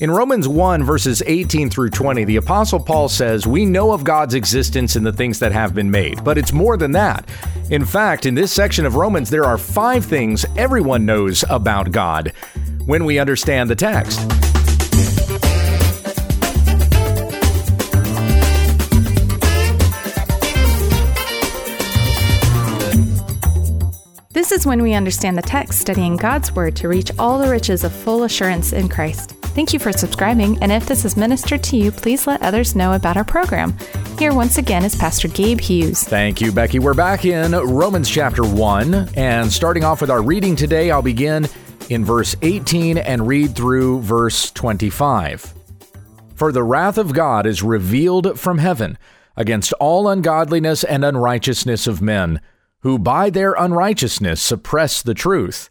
In Romans 1, verses 18 through 20, the Apostle Paul says, We know of God's existence in the things that have been made, but it's more than that. In fact, in this section of Romans, there are five things everyone knows about God when we understand the text. This is when we understand the text, studying God's Word to reach all the riches of full assurance in Christ. Thank you for subscribing, and if this has ministered to you, please let others know about our program. Here once again is Pastor Gabe Hughes. Thank you, Becky. We're back in Romans chapter 1, and starting off with our reading today, I'll begin in verse 18 and read through verse 25. For the wrath of God is revealed from heaven against all ungodliness and unrighteousness of men, who by their unrighteousness suppress the truth.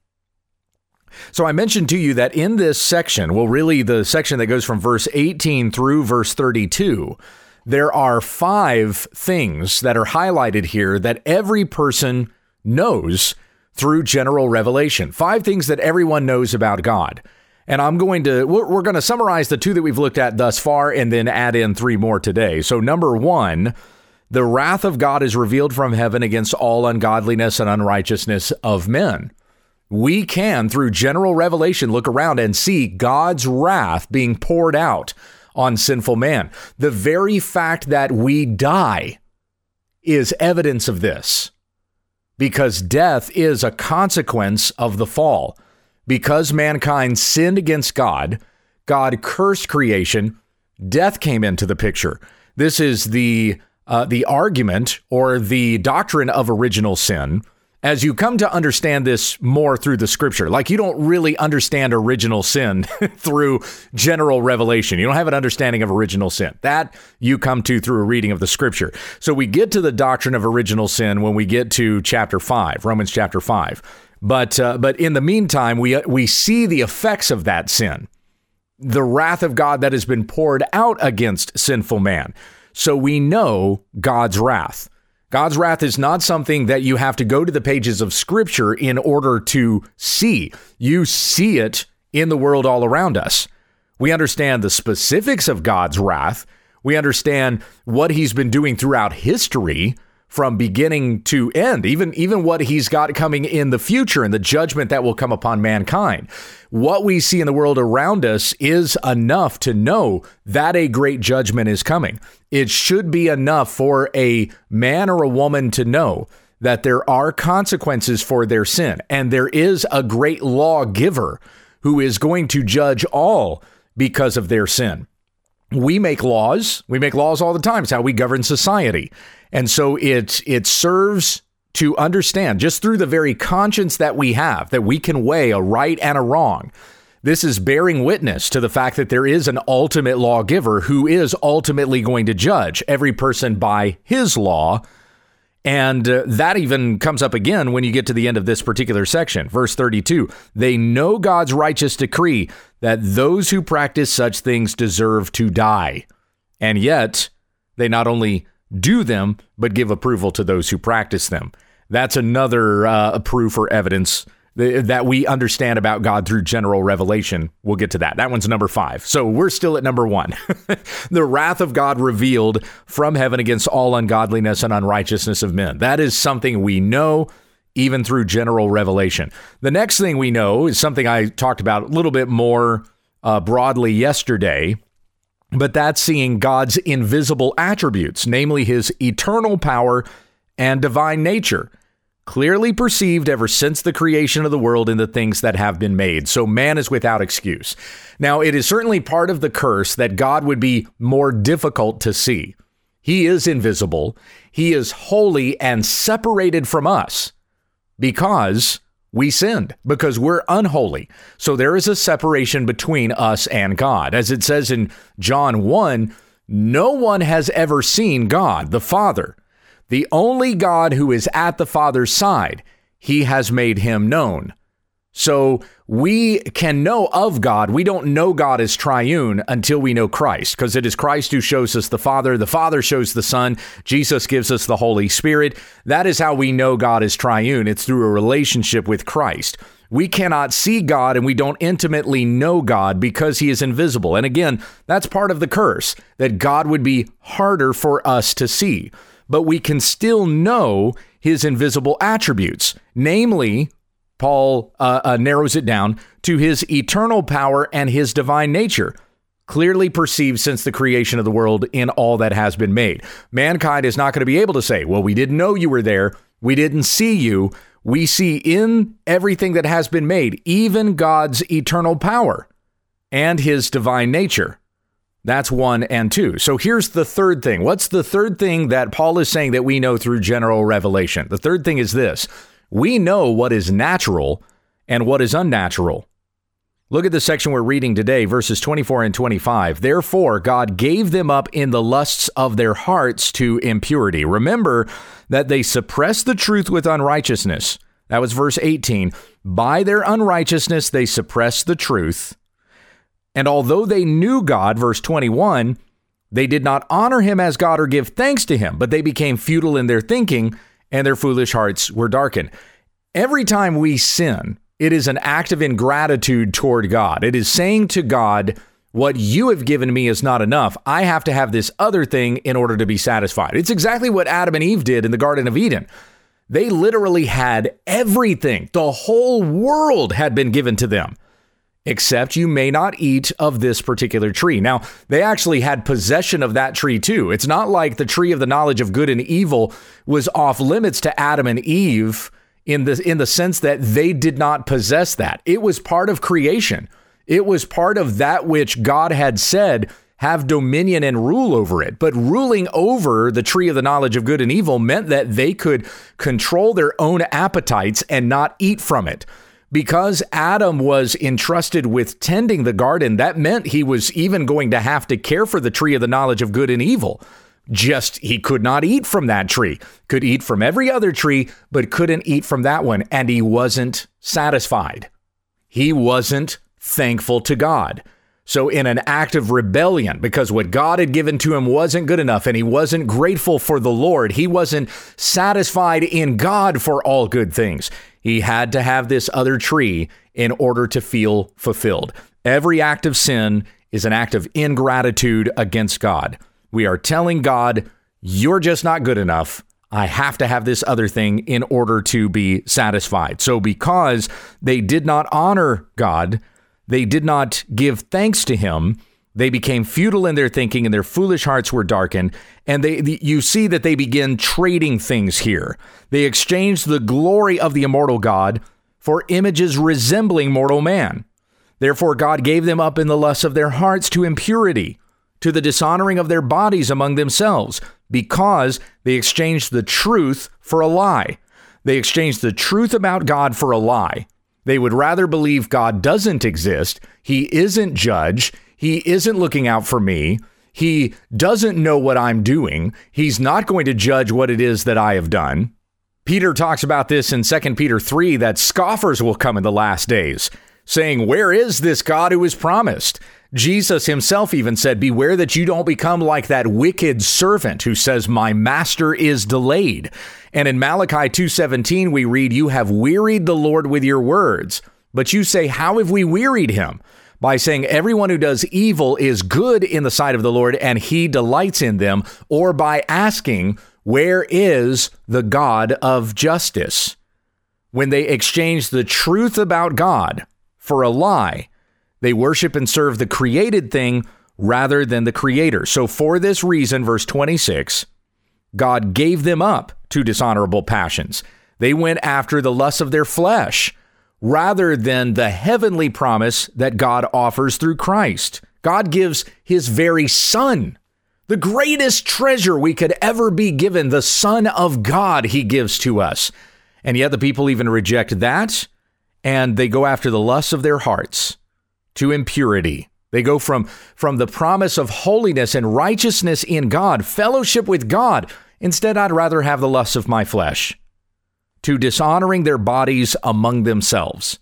So I mentioned to you that in this section, well, really the section that goes from verse 18 through verse 32, there are five things that are highlighted here that every person knows through general revelation. Five things that everyone knows about God. And I'm going to, we're, going to summarize the two that we've looked at thus far and then add in three more today. So, number one, the wrath of God is revealed from heaven against all ungodliness and unrighteousness of men we can, through general revelation, look around and see God's wrath being poured out on sinful man. The very fact that we die is evidence of this because death is a consequence of the fall. Because mankind sinned against God, God cursed creation, death came into the picture. This is the uh, the argument or the doctrine of original sin as you come to understand this more through the scripture. Like you don't really understand original sin through general revelation. You don't have an understanding of original sin. That you come to through a reading of the scripture. So we get to the doctrine of original sin when we get to chapter 5, Romans chapter 5. But uh, but in the meantime, we we see the effects of that sin. The wrath of God that has been poured out against sinful man. So we know God's wrath. God's wrath is not something that you have to go to the pages of Scripture in order to see. You see it in the world all around us. We understand the specifics of God's wrath. We understand what he's been doing throughout history from beginning to end, even, even what he's got coming in the future and the judgment that will come upon mankind. What we see in the world around us is enough to know that a great judgment is coming. It should be enough for a man or a woman to know that there are consequences for their sin, and there is a great lawgiver who is going to judge all because of their sin we make laws. We make laws all the time. It's how we govern society. And so it it serves to understand just through the very conscience that we have that we can weigh a right and a wrong. This is bearing witness to the fact that there is an ultimate lawgiver who is ultimately going to judge every person by his law. And uh, that even comes up again when you get to the end of this particular section. Verse 32 They know God's righteous decree that those who practice such things deserve to die. And yet, they not only do them, but give approval to those who practice them. That's another uh, proof or evidence that we understand about God through general revelation. We'll get to that. That one's number five. So we're still at number one. the wrath of God revealed from heaven against all ungodliness and unrighteousness of men. That is something we know even through general revelation. The next thing we know is something I talked about a little bit more uh, broadly yesterday but that's seeing God's invisible attributes, namely his eternal power and divine nature, clearly perceived ever since the creation of the world in the things that have been made. So man is without excuse. Now, it is certainly part of the curse that God would be more difficult to see. He is invisible, he is holy and separated from us because we sinned because we're unholy. So there is a separation between us and God. As it says in John 1, no one has ever seen God, the Father. The only God who is at the Father's side, he has made him known. So we can know of God. We don't know God as triune until we know Christ, because it is Christ who shows us the Father. The Father shows the Son. Jesus gives us the Holy Spirit. That is how we know God is triune. It's through a relationship with Christ. We cannot see God and we don't intimately know God because he is invisible. And again, that's part of the curse that God would be harder for us to see. But we can still know his invisible attributes, namely Paul uh, uh, narrows it down to his eternal power and his divine nature, clearly perceived since the creation of the world in all that has been made. Mankind is not going to be able to say, well, we didn't know you were there, we didn't see you. We see in everything that has been made, even God's eternal power and his divine nature. That's one and two. So here's the third thing. What's the third thing that Paul is saying that we know through general revelation? The third thing is this we know what is natural and what is unnatural. Look at the section we're reading today, verses 24 and 25. Therefore, God gave them up in the lusts of their hearts to impurity. Remember that they suppressed the truth with unrighteousness. That was verse 18. By their unrighteousness, they suppressed the truth. And although they knew God, verse 21, they did not honor him as God or give thanks to him, but they became futile in their thinking and their foolish hearts were darkened. Every time we sin, it is an act of ingratitude toward God. It is saying to God, what you have given me is not enough. I have to have this other thing in order to be satisfied. It's exactly what Adam and Eve did in the Garden of Eden. They literally had everything, the whole world had been given to them except you may not eat of this particular tree. Now, they actually had possession of that tree too. It's not like the tree of the knowledge of good and evil was off limits to Adam and Eve in the in the sense that they did not possess that. It was part of creation. It was part of that which God had said have dominion and rule over it. But ruling over the tree of the knowledge of good and evil meant that they could control their own appetites and not eat from it because Adam was entrusted with tending the garden, that meant he was even going to have to care for the tree of the knowledge of good and evil. Just he could not eat from that tree, could eat from every other tree, but couldn't eat from that one. And he wasn't satisfied. He wasn't thankful to God. So, in an act of rebellion, because what God had given to him wasn't good enough and he wasn't grateful for the Lord, he wasn't satisfied in God for all good things. He had to have this other tree in order to feel fulfilled. Every act of sin is an act of ingratitude against God. We are telling God, You're just not good enough. I have to have this other thing in order to be satisfied. So, because they did not honor God, they did not give thanks to Him, they became futile in their thinking and their foolish hearts were darkened. And they, the, you see that they begin trading things here. They exchanged the glory of the immortal God for images resembling mortal man. Therefore, God gave them up in the lusts of their hearts to impurity, to the dishonoring of their bodies among themselves, because they exchanged the truth for a lie. They exchanged the truth about God for a lie. They would rather believe God doesn't exist, He isn't judge, he isn't looking out for me. He doesn't know what I'm doing. He's not going to judge what it is that I have done. Peter talks about this in 2 Peter 3 that scoffers will come in the last days, saying, Where is this God who is promised? Jesus himself even said, Beware that you don't become like that wicked servant who says, My master is delayed. And in Malachi 2:17 we read, You have wearied the Lord with your words. But you say, How have we wearied him? By saying everyone who does evil is good in the sight of the Lord and he delights in them, or by asking, Where is the God of justice? When they exchange the truth about God for a lie, they worship and serve the created thing rather than the Creator. So, for this reason, verse 26, God gave them up to dishonorable passions. They went after the lusts of their flesh rather than the heavenly promise that God offers through Christ. God gives his very Son, the greatest treasure we could ever be given, the Son of God, he gives to us. And yet the people even reject that and they go after the lusts of their hearts to impurity. They go from, from the promise of holiness and righteousness in God, fellowship with God. Instead, I'd rather have the lusts of my flesh, to dishonoring their bodies among themselves.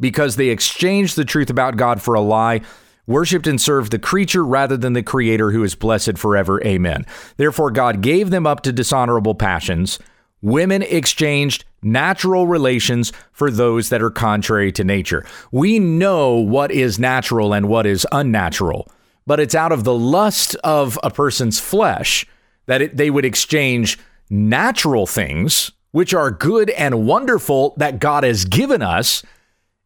Because they exchanged the truth about God for a lie, worshiped and served the creature rather than the creator who is blessed forever. Amen. Therefore, God gave them up to dishonorable passions women exchanged natural relations for those that are contrary to nature. We know what is natural and what is unnatural, but it's out of the lust of a person's flesh that it, they would exchange natural things, which are good and wonderful that God has given us,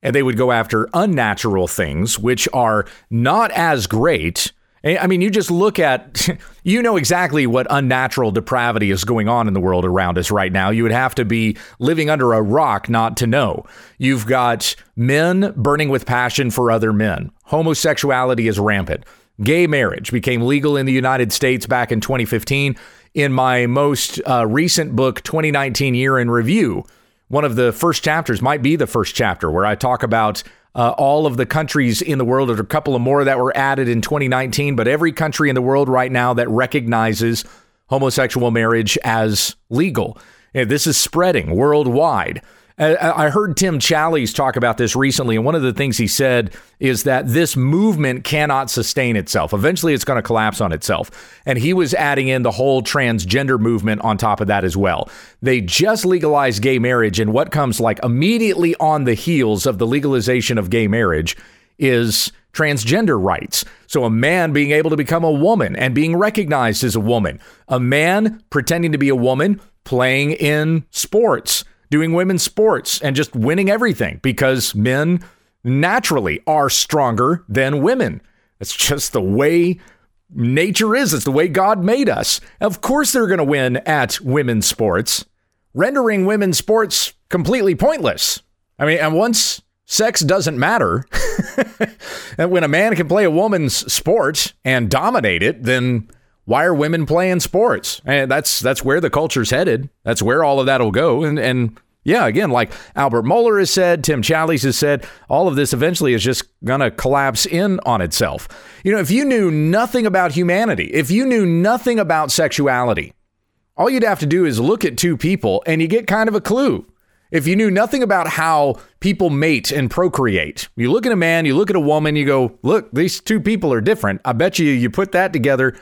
and they would go after unnatural things, which are not as great eh, I mean, you just look at, you know exactly what unnatural depravity is going on in the world around us right now. You would have to be living under a rock not to know. You've got men burning with passion for other men. Homosexuality is rampant. Gay marriage became legal in the United States back in 2015. In my most uh, recent book, 2019 Year in Review, one of the first chapters might be the first chapter where I talk about uh, all of the countries in the world. There's a couple of more that were added in 2019, but every country in the world right now that recognizes homosexual marriage as legal. And this is spreading worldwide. Uh, I heard Tim Challies talk about this recently, and one of the things he said is that this movement cannot sustain itself. Eventually, it's going to collapse on itself. And he was adding in the whole transgender movement on top of that as well. They just legalized gay marriage, and what comes like immediately on the heels of the legalization of gay marriage is transgender rights. So, a man being able to become a woman and being recognized as a woman, a man pretending to be a woman playing in sports doing women's sports and just winning everything because men naturally are stronger than women. It's just the way nature is. It's the way God made us. Of course, they're going to win at women's sports, rendering women's sports completely pointless. I mean, and once sex doesn't matter, and when a man can play a woman's sport and dominate it, then why are women playing sports? And that's that's where the culture's headed. That's where all of that'll go. And and yeah, again, like Albert Mohler has said, Tim Challies has said, all of this eventually is just going to collapse in on itself. You know, if you knew nothing about humanity, if you knew nothing about sexuality, all you'd have to do is look at two people and you get kind of a clue. If you knew nothing about how people mate and procreate, you look at a man, you look at a woman, you go, look, these two people are different. I bet you, you put that together,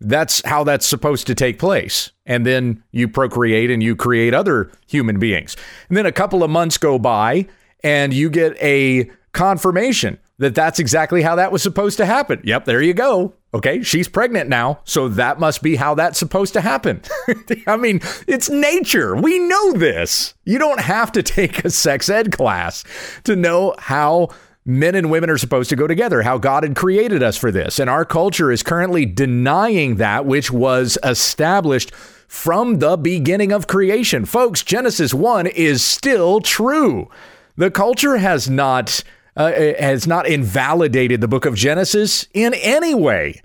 that's how that's supposed to take place. And then you procreate and you create other human beings. And then a couple of months go by and you get a confirmation that that's exactly how that was supposed to happen. Yep, there you go. Okay, she's pregnant now, so that must be how that's supposed to happen. I mean, it's nature. We know this. You don't have to take a sex ed class to know how men and women are supposed to go together, how God had created us for this. And our culture is currently denying that which was established from the beginning of creation. Folks, Genesis 1 is still true. The culture has not uh, has not invalidated the book of Genesis in any way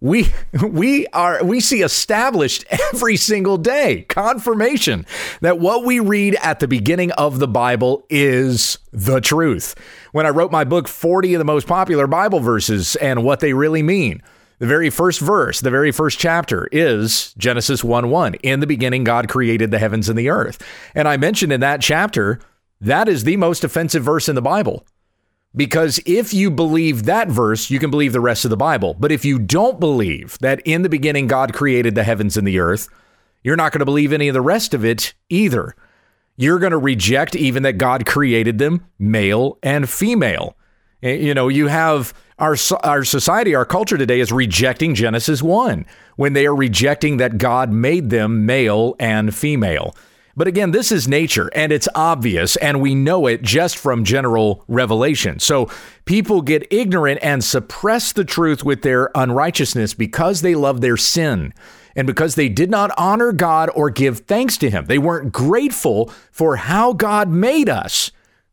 we we are we see established every single day confirmation that what we read at the beginning of the Bible is the truth. When I wrote my book 40 of the most popular Bible verses and what they really mean, the very first verse, the very first chapter is Genesis 1 1. In the beginning, God created the heavens and the earth. And I mentioned in that chapter, that is the most offensive verse in the Bible. Because if you believe that verse, you can believe the rest of the Bible. But if you don't believe that in the beginning God created the heavens and the earth, you're not going to believe any of the rest of it either. You're going to reject even that God created them male and female. Eh, you know, you have our our society, our culture today is rejecting Genesis 1 when they are rejecting that God made them male and female. But again, this is nature and it's obvious, and we know it just from general revelation. So people get ignorant and suppress the truth with their unrighteousness because they love their sin and because they did not honor God or give thanks to Him. They weren't grateful for how God made us.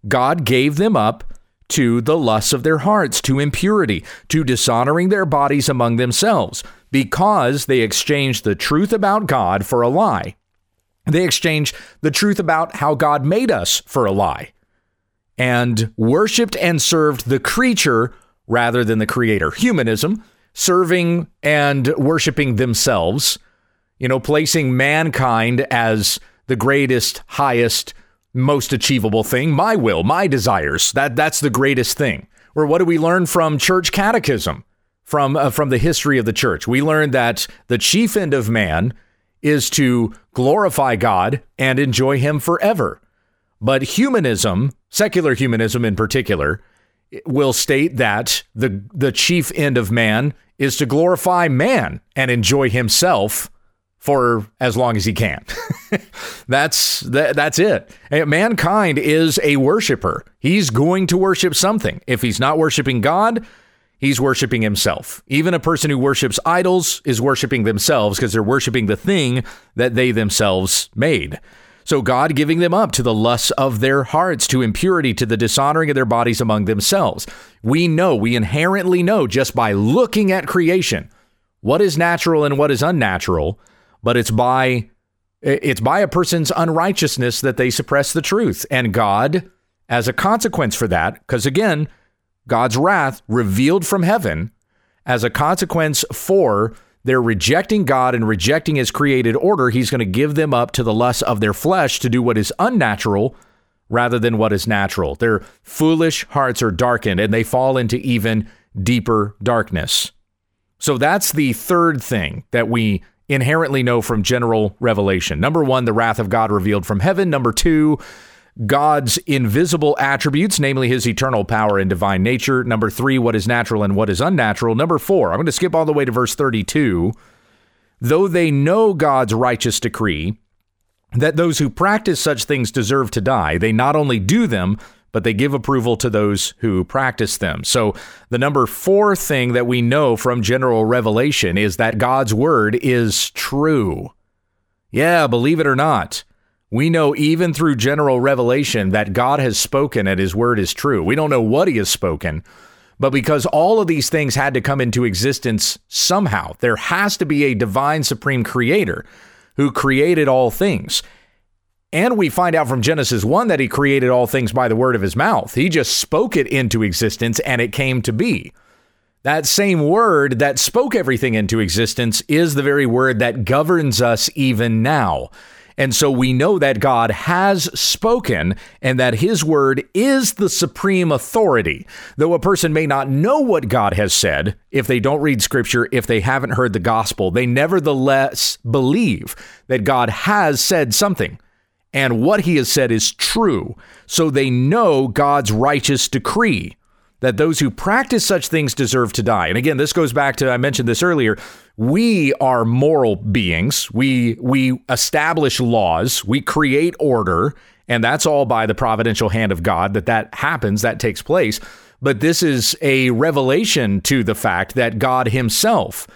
God gave them up to the lusts of their hearts, to impurity, to dishonoring their bodies among themselves, because they exchanged the truth about God for a lie. They exchanged the truth about how God made us for a lie and worshiped and served the creature rather than the creator. Humanism, serving and worshiping themselves, you know, placing mankind as the greatest, highest, most achievable thing, my will, my desires. That that's the greatest thing. Or what do we learn from church catechism? From uh, from the history of the church. We learn that the chief end of man is to glorify God and enjoy Him forever. But humanism, secular humanism in particular, will state that the, the chief end of man is to glorify man and enjoy himself for as long as he can. that's that, that's it. Eh, mankind is a worshiper. He's going to worship something. If he's not worshiping God, he's worshiping himself. Even a person who worships idols is worshiping themselves because they're worshiping the thing that they themselves made. So God giving them up to the lusts of their hearts, to impurity, to the dishonoring of their bodies among themselves. We know, we inherently know just by looking at creation what is natural and what is unnatural, but it's by it's by a person's unrighteousness that they suppress the truth. And God, as a consequence for that, because again, God's wrath revealed from heaven as a consequence for their rejecting God and rejecting his created order, he's going to give them up to the lusts of their flesh to do what is unnatural rather than what is natural. Their foolish hearts are darkened and they fall into even deeper darkness. So that's the third thing that we inherently know from general revelation. Number one, the wrath of God revealed from heaven. Number two, God's invisible attributes, namely his eternal power and divine nature. Number three, what is natural and what is unnatural. Number four, I'm going to skip all the way to verse 32. Though they know God's righteous decree that those who practice such things deserve to die, they not only do them, but they give approval to those who practice them. So, the number four thing that we know from general revelation is that God's word is true. Yeah, believe it or not. We know even through general revelation that God has spoken and his word is true. We don't know what he has spoken, but because all of these things had to come into existence somehow, there has to be a divine supreme creator who created all things. And we find out from Genesis 1 that he created all things by the word of his mouth. He just spoke it into existence and it came to be. That same word that spoke everything into existence is the very word that governs us even now. And so we know that God has spoken and that his word is the supreme authority. Though a person may not know what God has said, if they don't read scripture, if they haven't heard the gospel, they nevertheless believe that God has said something. And what he has said is true. So they know God's righteous decree that those who practice such things deserve to die. And again, this goes back to I mentioned this earlier. We are moral beings. We we establish laws, we create order, and that's all by the providential hand of God that that happens, that takes place. But this is a revelation to the fact that God himself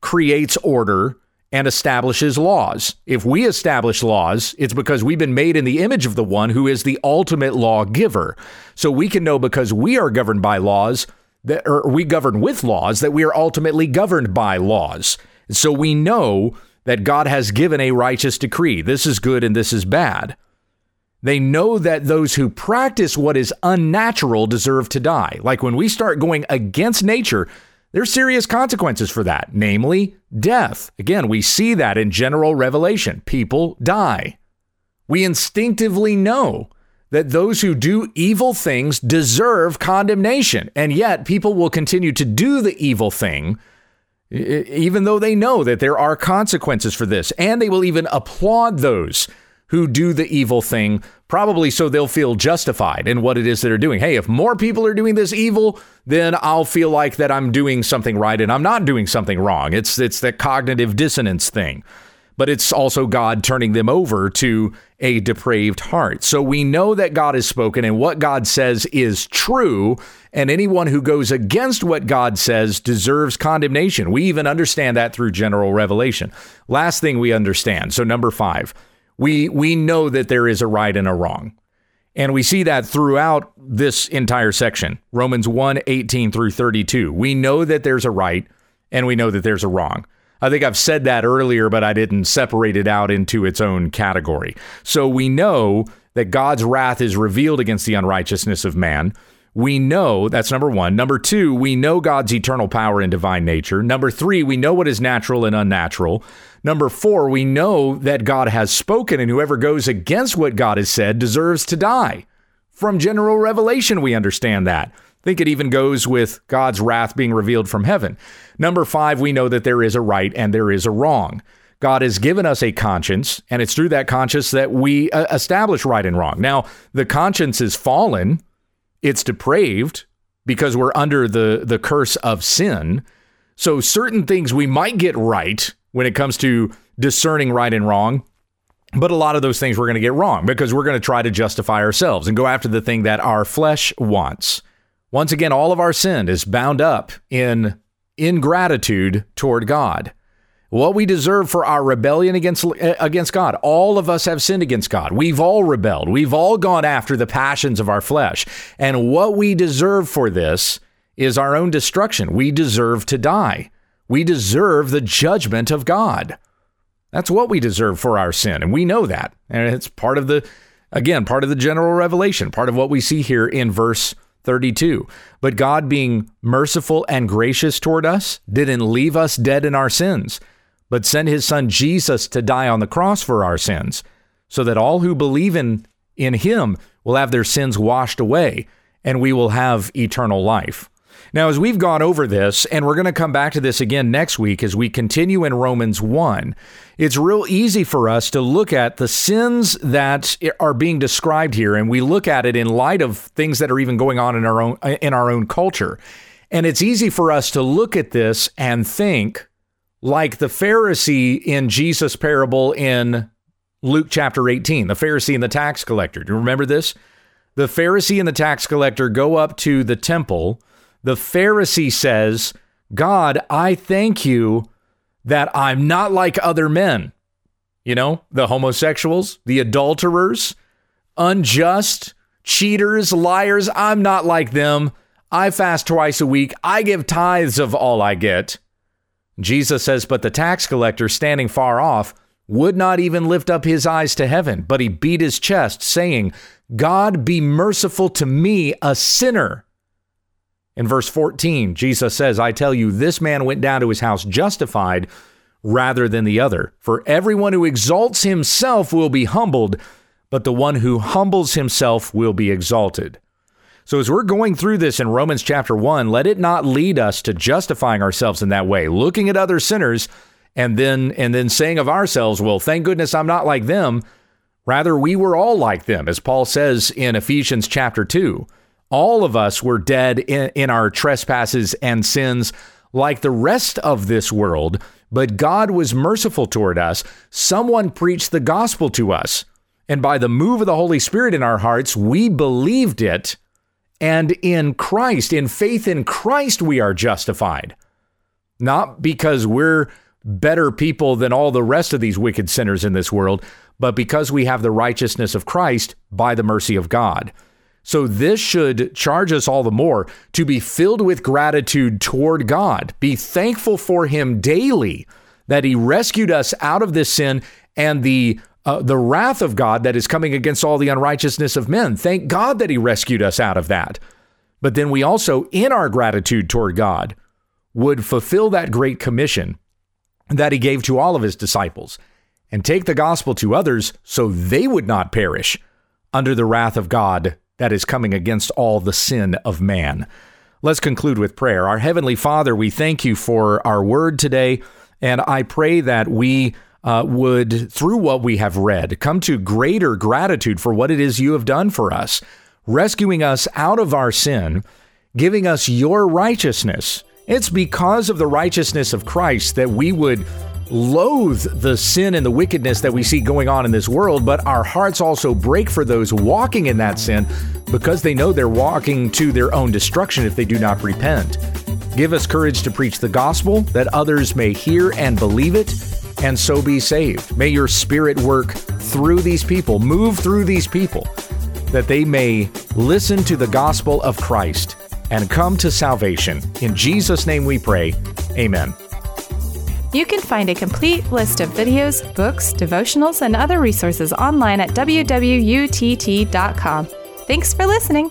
creates order and establishes laws. If we establish laws, it's because we've been made in the image of the one who is the ultimate lawgiver. So we can know because we are governed by laws that or we govern with laws that we are ultimately governed by laws. So we know that God has given a righteous decree. This is good and this is bad. They know that those who practice what is unnatural deserve to die. Like when we start going against nature, there's serious consequences for that, namely death. Again, we see that in general revelation. People die. We instinctively know that those who do evil things deserve condemnation, and yet people will continue to do the evil thing even though they know that there are consequences for this, and they will even applaud those who do the evil thing, probably so they'll feel justified in what it is that they're doing. Hey, if more people are doing this evil, then I'll feel like that I'm doing something right and I'm not doing something wrong. It's it's that cognitive dissonance thing. but it's also God turning them over to a depraved heart. So we know that God has spoken and what God says is true, and anyone who goes against what God says deserves condemnation. We even understand that through general revelation. Last thing we understand. So number 5. We we know that there is a right and a wrong. And we see that throughout this entire section. Romans 1, 18 through 32. We know that there's a right and we know that there's a wrong. I think I've said that earlier, but I didn't separate it out into its own category. So we know that God's wrath is revealed against the unrighteousness of man. We know that's number one. Number two, we know God's eternal power and divine nature. Number three, we know what is natural and unnatural. Number four, we know that God has spoken, and whoever goes against what God has said deserves to die. From general revelation, we understand that think it even goes with God's wrath being revealed from heaven. Number five, we know that there is a right and there is a wrong. God has given us a conscience, and it's through that conscience that we uh, establish right and wrong. Now, the conscience is fallen, it's depraved because we're under the, the curse of sin. So, certain things we might get right when it comes to discerning right and wrong, but a lot of those things we're going to get wrong because we're going to try to justify ourselves and go after the thing that our flesh wants. Once again, all of our sin is bound up in ingratitude toward God. What we deserve for our rebellion against eh, against God. All of us have sinned against God. We've all rebelled. We've all gone after the passions of our flesh. And what we deserve for this is our own destruction. We deserve to die. We deserve the judgment of God. That's what we deserve for our sin, and we know that. And it's part of the again, part of the general revelation, part of what we see here in verse 32. But God, being merciful and gracious toward us, didn't leave us dead in our sins, but sent his son Jesus to die on the cross for our sins, so that all who believe in, in him will have their sins washed away, and we will have eternal life. Now, as we've gone over this, and we're going to come back to this again next week as we continue in Romans 1, it's real easy for us to look at the sins that are being described here, and we look at it in light of things that are even going on in our own in our own culture. And it's easy for us to look at this and think like the Pharisee in Jesus' parable in Luke chapter 18, the Pharisee and the tax collector. Do you remember this? The Pharisee and the tax collector go up to the temple the Pharisee says, God, I thank you that I'm not like other men. You know, the homosexuals, the adulterers, unjust, cheaters, liars. I'm not like them. I fast twice a week. I give tithes of all I get. Jesus says, But the tax collector, standing far off, would not even lift up his eyes to heaven, but he beat his chest, saying, God be merciful to me, a sinner. In verse 14, Jesus says, I tell you, this man went down to his house justified rather than the other. For everyone who exalts himself will be humbled, but the one who humbles himself will be exalted. So, as we're going through this in Romans chapter 1, let it not lead us to justifying ourselves in that way, looking at other sinners and then and then saying of ourselves, well, thank goodness I'm not like them. Rather, we were all like them, as Paul says in Ephesians chapter 2 all of us were dead in, in our trespasses and sins like the rest of this world, but God was merciful toward us. Someone preached the gospel to us. And by the move of the Holy Spirit in our hearts, we believed it. And in Christ, in faith in Christ, we are justified. Not because we're better people than all the rest of these wicked sinners in this world, but because we have the righteousness of Christ by the mercy of God. So this should charge us all the more to be filled with gratitude toward God, be thankful for Him daily that He rescued us out of this sin and the uh, the wrath of God that is coming against all the unrighteousness of men. Thank God that He rescued us out of that. But then we also, in our gratitude toward God, would fulfill that great commission that He gave to all of His disciples and take the gospel to others so they would not perish under the wrath of God that is coming against all the sin of man. Let's conclude with prayer. Our Heavenly Father, we thank you for our word today, and I pray that we uh, would, through what we have read, come to greater gratitude for what it is you have done for us, rescuing us out of our sin, giving us your righteousness. It's because of the righteousness of Christ that we would loathe the sin and the wickedness that we see going on in this world, but our hearts also break for those walking in that sin because they know they're walking to their own destruction if they do not repent. Give us courage to preach the gospel that others may hear and believe it and so be saved. May your spirit work through these people, move through these people, that they may listen to the gospel of Christ and come to salvation. In Jesus' name we pray. Amen. You can find a complete list of videos, books, devotionals, and other resources online at wwutt.com. Thanks for listening.